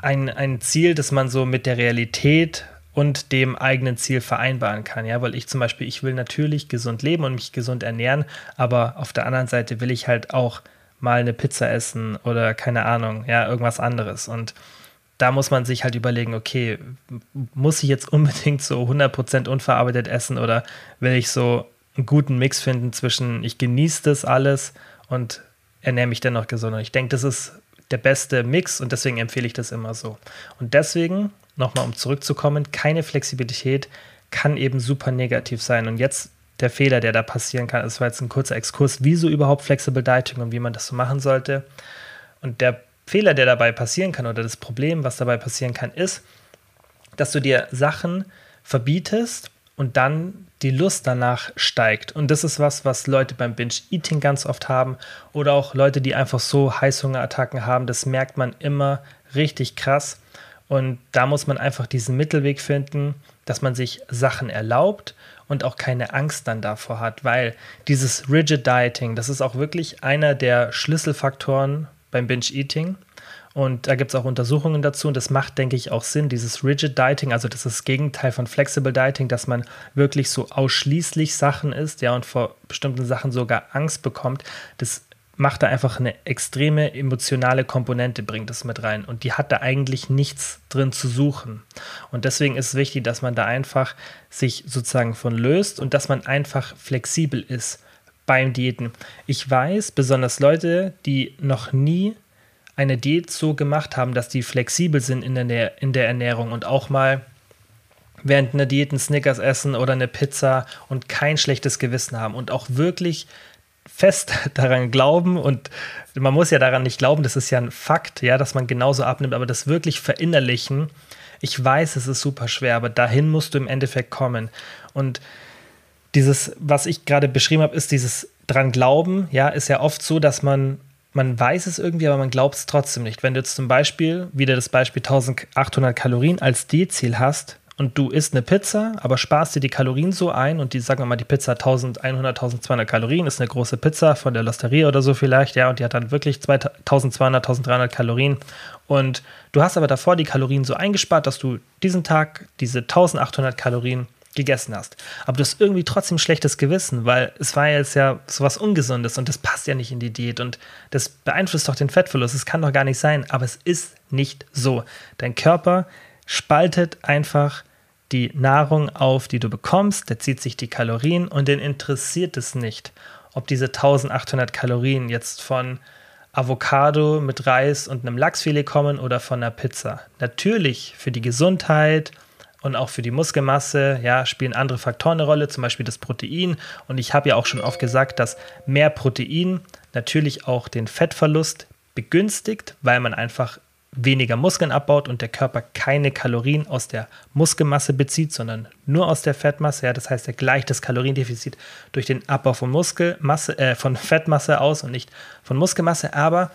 ein, ein Ziel, das man so mit der Realität und dem eigenen Ziel vereinbaren kann. Ja, weil ich zum Beispiel, ich will natürlich gesund leben und mich gesund ernähren, aber auf der anderen Seite will ich halt auch mal eine Pizza essen oder keine Ahnung, ja, irgendwas anderes. Und da muss man sich halt überlegen, okay, muss ich jetzt unbedingt so 100% unverarbeitet essen oder will ich so einen guten Mix finden zwischen, ich genieße das alles und ernähre mich dennoch gesund. Und ich denke, das ist der beste Mix und deswegen empfehle ich das immer so. Und deswegen nochmal um zurückzukommen, keine Flexibilität kann eben super negativ sein. Und jetzt der Fehler, der da passieren kann. Es war jetzt ein kurzer Exkurs, wieso überhaupt Flexible Dieting und wie man das so machen sollte. Und der Fehler, der dabei passieren kann oder das Problem, was dabei passieren kann, ist, dass du dir Sachen verbietest und dann die Lust danach steigt. Und das ist was, was Leute beim Binge-Eating ganz oft haben oder auch Leute, die einfach so Heißhungerattacken haben. Das merkt man immer richtig krass. Und da muss man einfach diesen Mittelweg finden, dass man sich Sachen erlaubt und auch keine Angst dann davor hat, weil dieses Rigid Dieting, das ist auch wirklich einer der Schlüsselfaktoren beim Binge-Eating. Und da gibt es auch Untersuchungen dazu und das macht, denke ich, auch Sinn. Dieses Rigid Dieting, also das ist das Gegenteil von Flexible Dieting, dass man wirklich so ausschließlich Sachen isst, ja, und vor bestimmten Sachen sogar Angst bekommt. Das macht da einfach eine extreme emotionale Komponente, bringt es mit rein. Und die hat da eigentlich nichts drin zu suchen. Und deswegen ist es wichtig, dass man da einfach sich sozusagen von löst und dass man einfach flexibel ist beim Diäten. Ich weiß, besonders Leute, die noch nie eine Diät so gemacht haben, dass die flexibel sind in der, in der Ernährung und auch mal während einer Diät einen Snickers essen oder eine Pizza und kein schlechtes Gewissen haben und auch wirklich fest daran glauben und man muss ja daran nicht glauben, das ist ja ein Fakt, ja, dass man genauso abnimmt, aber das wirklich verinnerlichen, ich weiß, es ist super schwer, aber dahin musst du im Endeffekt kommen. Und dieses, was ich gerade beschrieben habe, ist dieses dran glauben, ja, ist ja oft so, dass man man weiß es irgendwie, aber man glaubt es trotzdem nicht. Wenn du jetzt zum Beispiel wieder das Beispiel 1800 Kalorien als D-Ziel hast, und du isst eine Pizza, aber sparst dir die Kalorien so ein und die, sagen wir mal, die Pizza 1100, 1200 Kalorien, ist eine große Pizza von der Losteria oder so vielleicht, ja, und die hat dann wirklich 1200, 1300 Kalorien und du hast aber davor die Kalorien so eingespart, dass du diesen Tag diese 1800 Kalorien gegessen hast. Aber du hast irgendwie trotzdem schlechtes Gewissen, weil es war jetzt ja sowas Ungesundes und das passt ja nicht in die Diät und das beeinflusst doch den Fettverlust. Es kann doch gar nicht sein, aber es ist nicht so. Dein Körper spaltet einfach die Nahrung auf, die du bekommst, der zieht sich die Kalorien und den interessiert es nicht, ob diese 1800 Kalorien jetzt von Avocado mit Reis und einem Lachsfilet kommen oder von einer Pizza. Natürlich für die Gesundheit und auch für die Muskelmasse, ja, spielen andere Faktoren eine Rolle, zum Beispiel das Protein. Und ich habe ja auch schon oft gesagt, dass mehr Protein natürlich auch den Fettverlust begünstigt, weil man einfach weniger Muskeln abbaut und der Körper keine Kalorien aus der Muskelmasse bezieht, sondern nur aus der Fettmasse. Ja, das heißt, er gleicht das Kaloriendefizit durch den Abbau von Muskelmasse, äh, von Fettmasse aus und nicht von Muskelmasse. Aber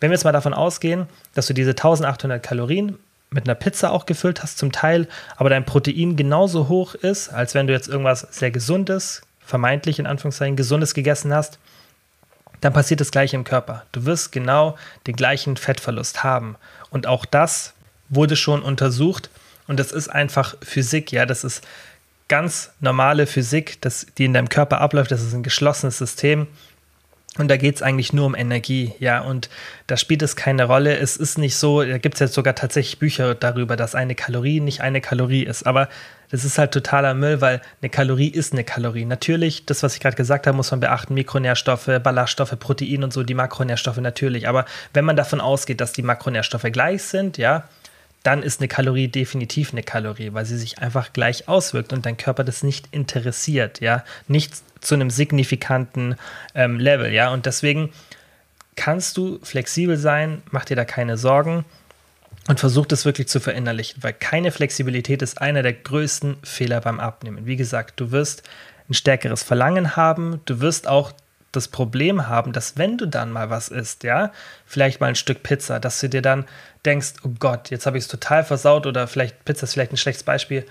wenn wir jetzt mal davon ausgehen, dass du diese 1800 Kalorien mit einer Pizza auch gefüllt hast, zum Teil, aber dein Protein genauso hoch ist, als wenn du jetzt irgendwas sehr Gesundes, vermeintlich in Anführungszeichen Gesundes gegessen hast, dann passiert das gleiche im Körper. Du wirst genau den gleichen Fettverlust haben. Und auch das wurde schon untersucht. Und das ist einfach Physik, ja, das ist ganz normale Physik, das, die in deinem Körper abläuft. Das ist ein geschlossenes System. Und da geht es eigentlich nur um Energie, ja, und da spielt es keine Rolle. Es ist nicht so, da gibt es jetzt sogar tatsächlich Bücher darüber, dass eine Kalorie nicht eine Kalorie ist. Aber das ist halt totaler Müll, weil eine Kalorie ist eine Kalorie. Natürlich, das, was ich gerade gesagt habe, muss man beachten: Mikronährstoffe, Ballaststoffe, Protein und so, die Makronährstoffe natürlich. Aber wenn man davon ausgeht, dass die Makronährstoffe gleich sind, ja, dann ist eine Kalorie definitiv eine Kalorie, weil sie sich einfach gleich auswirkt und dein Körper das nicht interessiert, ja, nicht zu einem signifikanten ähm, Level, ja, und deswegen kannst du flexibel sein, mach dir da keine Sorgen und versuch das wirklich zu verinnerlichen, weil keine Flexibilität ist einer der größten Fehler beim Abnehmen. Wie gesagt, du wirst ein stärkeres Verlangen haben, du wirst auch das Problem haben, dass wenn du dann mal was isst, ja, vielleicht mal ein Stück Pizza, dass du dir dann denkst, oh Gott, jetzt habe ich es total versaut oder vielleicht Pizza ist vielleicht ein schlechtes Beispiel,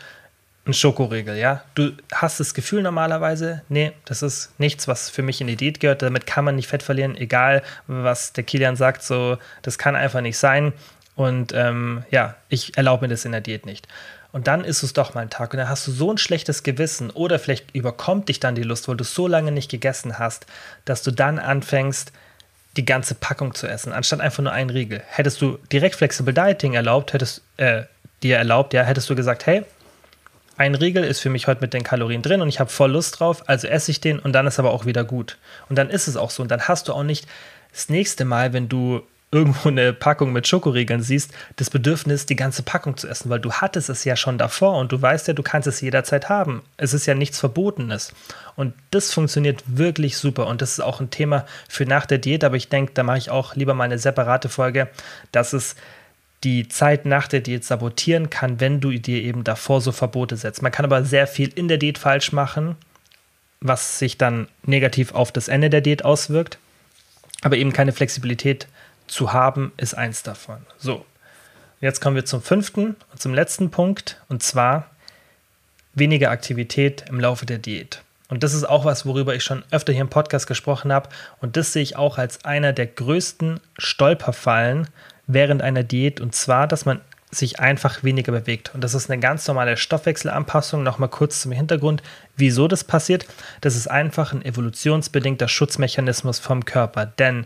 ein Schokoriegel, ja. Du hast das Gefühl normalerweise, nee, das ist nichts, was für mich in die Diät gehört, damit kann man nicht Fett verlieren, egal was der Kilian sagt, so, das kann einfach nicht sein und ähm, ja, ich erlaube mir das in der Diät nicht. Und dann ist es doch mal ein Tag und dann hast du so ein schlechtes Gewissen oder vielleicht überkommt dich dann die Lust, weil du so lange nicht gegessen hast, dass du dann anfängst, die ganze Packung zu essen, anstatt einfach nur einen Riegel. Hättest du direkt Flexible Dieting erlaubt, hättest äh, dir erlaubt, ja, hättest du gesagt, hey, ein Riegel ist für mich heute mit den Kalorien drin und ich habe voll Lust drauf, also esse ich den und dann ist aber auch wieder gut. Und dann ist es auch so und dann hast du auch nicht das nächste Mal, wenn du irgendwo eine Packung mit Schokoriegeln siehst, das Bedürfnis, die ganze Packung zu essen, weil du hattest es ja schon davor und du weißt ja, du kannst es jederzeit haben. Es ist ja nichts Verbotenes. Und das funktioniert wirklich super. Und das ist auch ein Thema für nach der Diät, aber ich denke, da mache ich auch lieber mal eine separate Folge, dass es die Zeit nach der Diät sabotieren kann, wenn du dir eben davor so Verbote setzt. Man kann aber sehr viel in der Diät falsch machen, was sich dann negativ auf das Ende der Diät auswirkt. Aber eben keine Flexibilität zu haben, ist eins davon. So, jetzt kommen wir zum fünften und zum letzten Punkt, und zwar weniger Aktivität im Laufe der Diät. Und das ist auch was, worüber ich schon öfter hier im Podcast gesprochen habe. Und das sehe ich auch als einer der größten Stolperfallen während einer Diät. Und zwar, dass man sich einfach weniger bewegt. Und das ist eine ganz normale Stoffwechselanpassung. Nochmal kurz zum Hintergrund, wieso das passiert. Das ist einfach ein evolutionsbedingter Schutzmechanismus vom Körper. Denn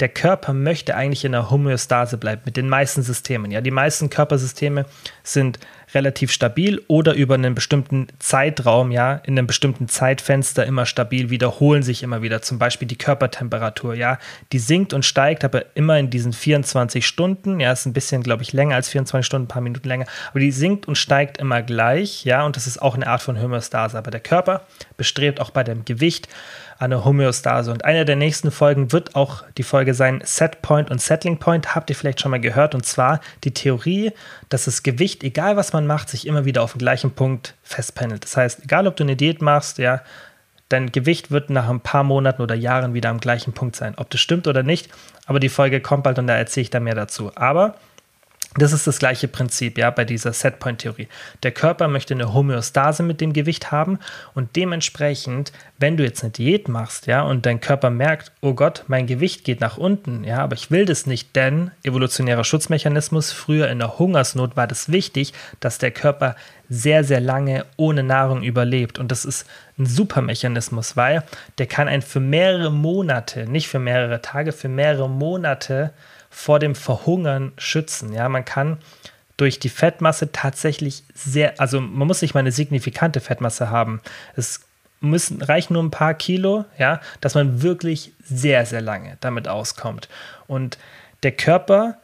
der Körper möchte eigentlich in der Homöostase bleiben mit den meisten Systemen. Ja, die meisten Körpersysteme sind relativ stabil oder über einen bestimmten Zeitraum, ja, in einem bestimmten Zeitfenster immer stabil, wiederholen sich immer wieder. Zum Beispiel die Körpertemperatur, ja, die sinkt und steigt, aber immer in diesen 24 Stunden, ja, ist ein bisschen, glaube ich, länger als 24 Stunden, ein paar Minuten länger, aber die sinkt und steigt immer gleich, ja, und das ist auch eine Art von Homöostase. Aber der Körper bestrebt auch bei dem Gewicht eine Homöostase. Und eine der nächsten Folgen wird auch die Folge sein Setpoint und Settling Point. Habt ihr vielleicht schon mal gehört? Und zwar die Theorie, dass das Gewicht, egal was man macht, sich immer wieder auf den gleichen Punkt festpendelt. Das heißt, egal ob du eine Diät machst, ja, dein Gewicht wird nach ein paar Monaten oder Jahren wieder am gleichen Punkt sein. Ob das stimmt oder nicht, aber die Folge kommt bald und da erzähle ich da mehr dazu. Aber das ist das gleiche Prinzip, ja, bei dieser Setpoint-Theorie. Der Körper möchte eine Homöostase mit dem Gewicht haben und dementsprechend, wenn du jetzt eine Diät machst, ja, und dein Körper merkt, oh Gott, mein Gewicht geht nach unten, ja, aber ich will das nicht, denn evolutionärer Schutzmechanismus, früher in der Hungersnot war das wichtig, dass der Körper sehr, sehr lange ohne Nahrung überlebt. Und das ist ein super Mechanismus, weil der kann einen für mehrere Monate, nicht für mehrere Tage, für mehrere Monate vor dem Verhungern schützen. Ja, man kann durch die Fettmasse tatsächlich sehr, also man muss nicht mal eine signifikante Fettmasse haben. Es müssen, reichen nur ein paar Kilo, ja, dass man wirklich sehr, sehr lange damit auskommt. Und der Körper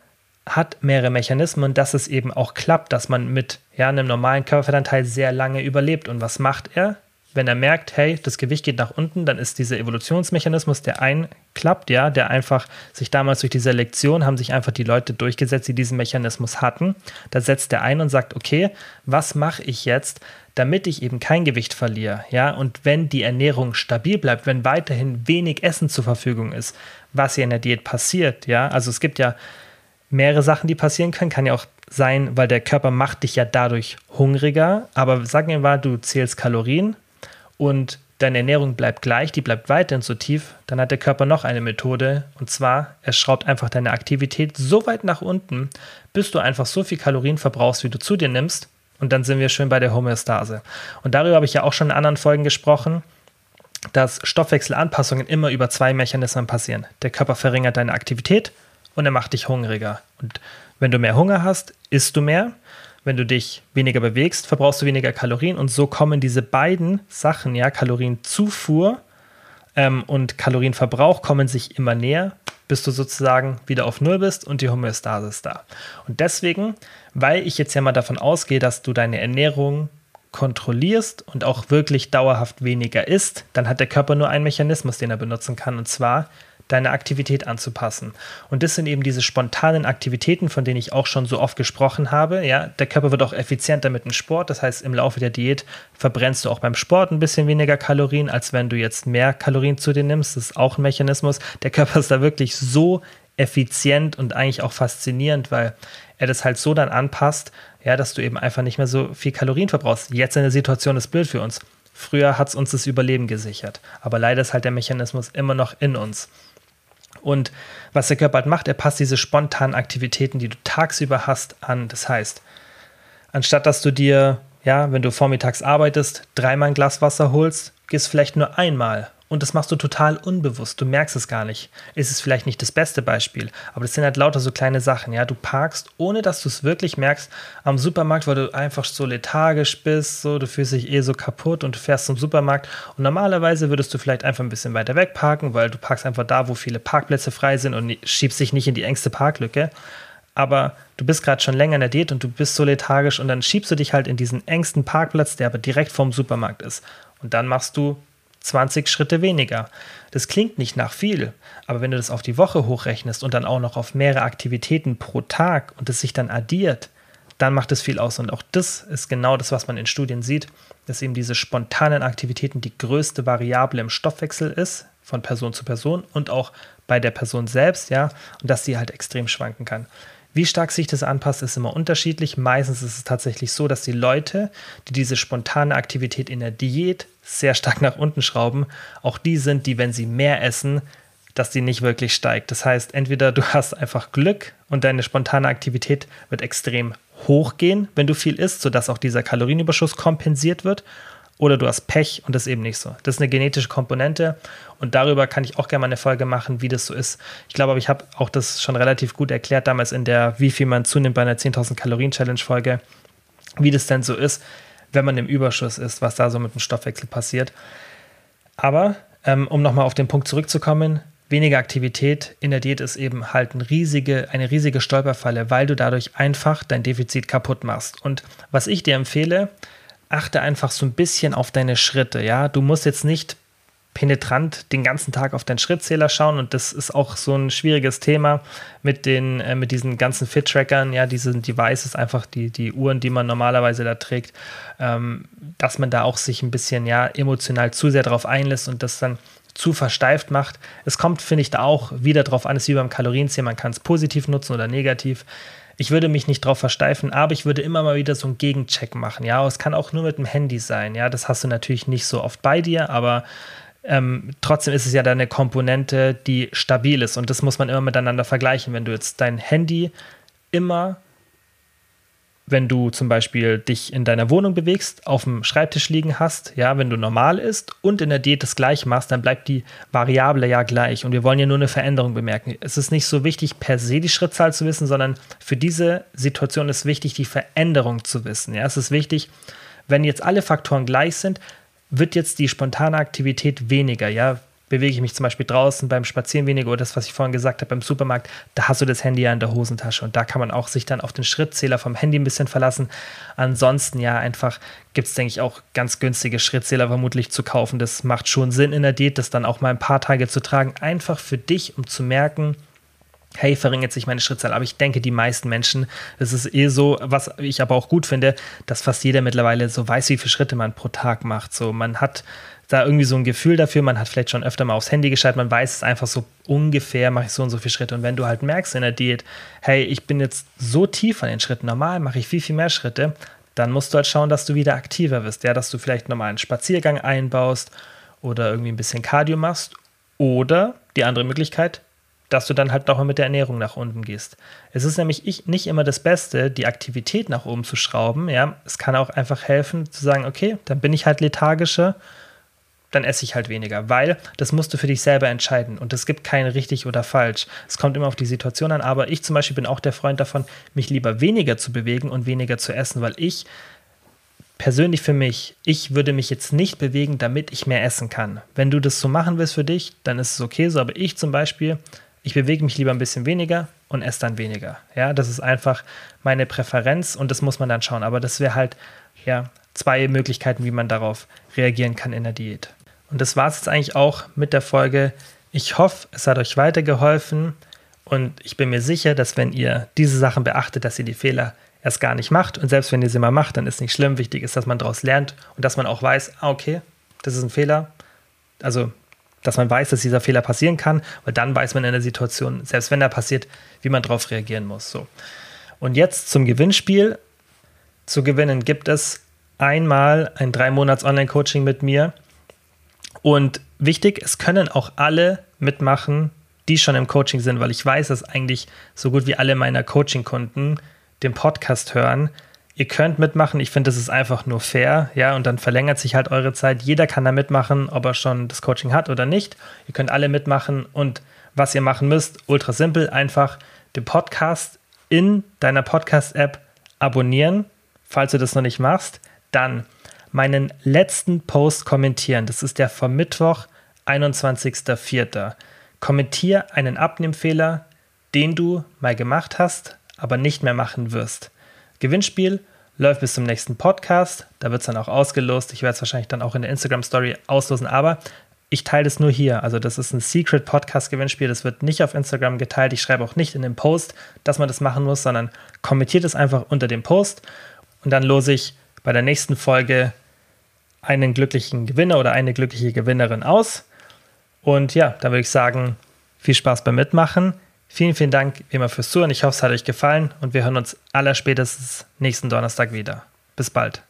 hat mehrere Mechanismen, dass es eben auch klappt, dass man mit ja, einem normalen Körperfettanteil sehr lange überlebt. Und was macht er? Wenn er merkt, hey, das Gewicht geht nach unten, dann ist dieser Evolutionsmechanismus, der einklappt, ja, der einfach sich damals durch die Selektion haben sich einfach die Leute durchgesetzt, die diesen Mechanismus hatten. Da setzt er ein und sagt, okay, was mache ich jetzt, damit ich eben kein Gewicht verliere, ja, und wenn die Ernährung stabil bleibt, wenn weiterhin wenig Essen zur Verfügung ist, was hier in der Diät passiert, ja, also es gibt ja mehrere Sachen, die passieren können, kann ja auch sein, weil der Körper macht dich ja dadurch hungriger, aber sagen wir mal, du zählst Kalorien und deine Ernährung bleibt gleich, die bleibt weiterhin so tief, dann hat der Körper noch eine Methode und zwar, er schraubt einfach deine Aktivität so weit nach unten, bis du einfach so viel Kalorien verbrauchst, wie du zu dir nimmst und dann sind wir schön bei der Homöostase. Und darüber habe ich ja auch schon in anderen Folgen gesprochen, dass Stoffwechselanpassungen immer über zwei Mechanismen passieren. Der Körper verringert deine Aktivität und er macht dich hungriger. Und wenn du mehr Hunger hast, isst du mehr wenn du dich weniger bewegst, verbrauchst du weniger Kalorien und so kommen diese beiden Sachen, ja, Kalorienzufuhr ähm, und Kalorienverbrauch kommen sich immer näher, bis du sozusagen wieder auf Null bist und die Homöostase ist da. Und deswegen, weil ich jetzt ja mal davon ausgehe, dass du deine Ernährung kontrollierst und auch wirklich dauerhaft weniger isst, dann hat der Körper nur einen Mechanismus, den er benutzen kann, und zwar deine Aktivität anzupassen. Und das sind eben diese spontanen Aktivitäten, von denen ich auch schon so oft gesprochen habe. Ja, der Körper wird auch effizienter mit dem Sport. Das heißt, im Laufe der Diät verbrennst du auch beim Sport ein bisschen weniger Kalorien, als wenn du jetzt mehr Kalorien zu dir nimmst. Das ist auch ein Mechanismus. Der Körper ist da wirklich so effizient und eigentlich auch faszinierend, weil er das halt so dann anpasst, ja, dass du eben einfach nicht mehr so viel Kalorien verbrauchst. Jetzt in der Situation ist blöd für uns. Früher hat es uns das Überleben gesichert. Aber leider ist halt der Mechanismus immer noch in uns. Und was der Körper halt macht, er passt diese spontanen Aktivitäten, die du tagsüber hast, an. Das heißt, anstatt dass du dir, ja, wenn du vormittags arbeitest, dreimal ein Glas Wasser holst, gehst vielleicht nur einmal und das machst du total unbewusst. Du merkst es gar nicht. Es ist vielleicht nicht das beste Beispiel, aber das sind halt lauter so kleine Sachen. Ja, du parkst, ohne dass du es wirklich merkst, am Supermarkt, weil du einfach so lethargisch bist, so du fühlst dich eh so kaputt und du fährst zum Supermarkt. Und normalerweise würdest du vielleicht einfach ein bisschen weiter weg parken, weil du parkst einfach da, wo viele Parkplätze frei sind und schiebst dich nicht in die engste Parklücke. Aber du bist gerade schon länger in der Diät und du bist so lethargisch und dann schiebst du dich halt in diesen engsten Parkplatz, der aber direkt vorm Supermarkt ist. Und dann machst du 20 Schritte weniger. Das klingt nicht nach viel, aber wenn du das auf die Woche hochrechnest und dann auch noch auf mehrere Aktivitäten pro Tag und es sich dann addiert, dann macht es viel aus. Und auch das ist genau das, was man in Studien sieht, dass eben diese spontanen Aktivitäten die größte Variable im Stoffwechsel ist, von Person zu Person und auch bei der Person selbst, ja, und dass sie halt extrem schwanken kann. Wie stark sich das anpasst, ist immer unterschiedlich. Meistens ist es tatsächlich so, dass die Leute, die diese spontane Aktivität in der Diät sehr stark nach unten schrauben, auch die sind, die, wenn sie mehr essen, dass die nicht wirklich steigt. Das heißt, entweder du hast einfach Glück und deine spontane Aktivität wird extrem hoch gehen, wenn du viel isst, sodass auch dieser Kalorienüberschuss kompensiert wird, oder du hast Pech und das ist eben nicht so. Das ist eine genetische Komponente und darüber kann ich auch gerne mal eine Folge machen, wie das so ist. Ich glaube aber, ich habe auch das schon relativ gut erklärt damals in der Wie viel man zunimmt bei einer 10.000 Kalorien Challenge Folge, wie das denn so ist, wenn man im Überschuss ist, was da so mit dem Stoffwechsel passiert. Aber ähm, um nochmal auf den Punkt zurückzukommen, weniger Aktivität in der Diät ist eben halt eine riesige, eine riesige Stolperfalle, weil du dadurch einfach dein Defizit kaputt machst. Und was ich dir empfehle, achte einfach so ein bisschen auf deine Schritte. Ja, du musst jetzt nicht penetrant den ganzen Tag auf deinen Schrittzähler schauen und das ist auch so ein schwieriges Thema mit den äh, mit diesen ganzen Fit-Trackern, ja, diesen Devices, einfach die, die Uhren, die man normalerweise da trägt, ähm, dass man da auch sich ein bisschen ja emotional zu sehr drauf einlässt und das dann zu versteift macht. Es kommt, finde ich, da auch wieder drauf an, es ist wie beim Kalorienzählen, man kann es positiv nutzen oder negativ. Ich würde mich nicht drauf versteifen, aber ich würde immer mal wieder so einen Gegencheck machen. Ja, es kann auch nur mit dem Handy sein. Ja, das hast du natürlich nicht so oft bei dir, aber ähm, trotzdem ist es ja eine Komponente, die stabil ist und das muss man immer miteinander vergleichen. Wenn du jetzt dein Handy immer wenn du zum Beispiel dich in deiner Wohnung bewegst, auf dem Schreibtisch liegen hast, ja, wenn du normal isst und in der Diät das gleiche machst, dann bleibt die Variable ja gleich. Und wir wollen ja nur eine Veränderung bemerken. Es ist nicht so wichtig, per se die Schrittzahl zu wissen, sondern für diese Situation ist wichtig, die Veränderung zu wissen. Ja, es ist wichtig, wenn jetzt alle Faktoren gleich sind, wird jetzt die spontane Aktivität weniger. Ja, bewege ich mich zum Beispiel draußen beim Spazieren weniger oder das, was ich vorhin gesagt habe, beim Supermarkt, da hast du das Handy ja in der Hosentasche und da kann man auch sich dann auf den Schrittzähler vom Handy ein bisschen verlassen. Ansonsten ja einfach gibt es, denke ich, auch ganz günstige Schrittzähler vermutlich zu kaufen. Das macht schon Sinn in der Diät, das dann auch mal ein paar Tage zu tragen, einfach für dich, um zu merken, hey, verringert sich meine Schrittzahl. Aber ich denke, die meisten Menschen, es ist eh so, was ich aber auch gut finde, dass fast jeder mittlerweile so weiß, wie viele Schritte man pro Tag macht. So, man hat da irgendwie so ein Gefühl dafür, man hat vielleicht schon öfter mal aufs Handy geschaltet, man weiß es einfach so ungefähr, mache ich so und so viele Schritte. Und wenn du halt merkst in der Diät, hey, ich bin jetzt so tief an den Schritten, normal mache ich viel, viel mehr Schritte, dann musst du halt schauen, dass du wieder aktiver wirst, ja, dass du vielleicht nochmal einen Spaziergang einbaust oder irgendwie ein bisschen Cardio machst. Oder die andere Möglichkeit, dass du dann halt nochmal mit der Ernährung nach unten gehst. Es ist nämlich nicht immer das Beste, die Aktivität nach oben zu schrauben. Ja, es kann auch einfach helfen zu sagen, okay, dann bin ich halt lethargischer dann esse ich halt weniger, weil das musst du für dich selber entscheiden und es gibt kein richtig oder falsch. Es kommt immer auf die Situation an, aber ich zum Beispiel bin auch der Freund davon, mich lieber weniger zu bewegen und weniger zu essen, weil ich persönlich für mich, ich würde mich jetzt nicht bewegen, damit ich mehr essen kann. Wenn du das so machen willst für dich, dann ist es okay so, aber ich zum Beispiel, ich bewege mich lieber ein bisschen weniger und esse dann weniger. Ja, das ist einfach meine Präferenz und das muss man dann schauen. Aber das wäre halt, ja, zwei Möglichkeiten, wie man darauf reagieren kann in der Diät. Und das war es jetzt eigentlich auch mit der Folge. Ich hoffe, es hat euch weitergeholfen und ich bin mir sicher, dass wenn ihr diese Sachen beachtet, dass ihr die Fehler erst gar nicht macht und selbst wenn ihr sie mal macht, dann ist nicht schlimm. Wichtig ist, dass man daraus lernt und dass man auch weiß, ah, okay, das ist ein Fehler. Also, dass man weiß, dass dieser Fehler passieren kann, weil dann weiß man in der Situation, selbst wenn er passiert, wie man darauf reagieren muss. So. Und jetzt zum Gewinnspiel. Zu gewinnen gibt es einmal ein drei Monats Online-Coaching mit mir und wichtig, es können auch alle mitmachen, die schon im Coaching sind, weil ich weiß, dass eigentlich so gut wie alle meiner Coaching-Kunden den Podcast hören. Ihr könnt mitmachen. Ich finde, das ist einfach nur fair. Ja, und dann verlängert sich halt eure Zeit. Jeder kann da mitmachen, ob er schon das Coaching hat oder nicht. Ihr könnt alle mitmachen. Und was ihr machen müsst, ultra simpel, einfach den Podcast in deiner Podcast-App abonnieren, falls du das noch nicht machst. Dann meinen letzten Post kommentieren. Das ist der vom Mittwoch, 21.04. Kommentier einen Abnehmfehler, den du mal gemacht hast, aber nicht mehr machen wirst. Gewinnspiel läuft bis zum nächsten Podcast. Da wird es dann auch ausgelost. Ich werde es wahrscheinlich dann auch in der Instagram Story auslosen, aber ich teile das nur hier. Also das ist ein Secret Podcast Gewinnspiel. Das wird nicht auf Instagram geteilt. Ich schreibe auch nicht in dem Post, dass man das machen muss, sondern kommentiert es einfach unter dem Post und dann lose ich bei der nächsten Folge einen glücklichen Gewinner oder eine glückliche Gewinnerin aus. Und ja, da würde ich sagen, viel Spaß beim Mitmachen. Vielen, vielen Dank wie immer fürs Zuhören. Ich hoffe, es hat euch gefallen und wir hören uns aller spätestens nächsten Donnerstag wieder. Bis bald.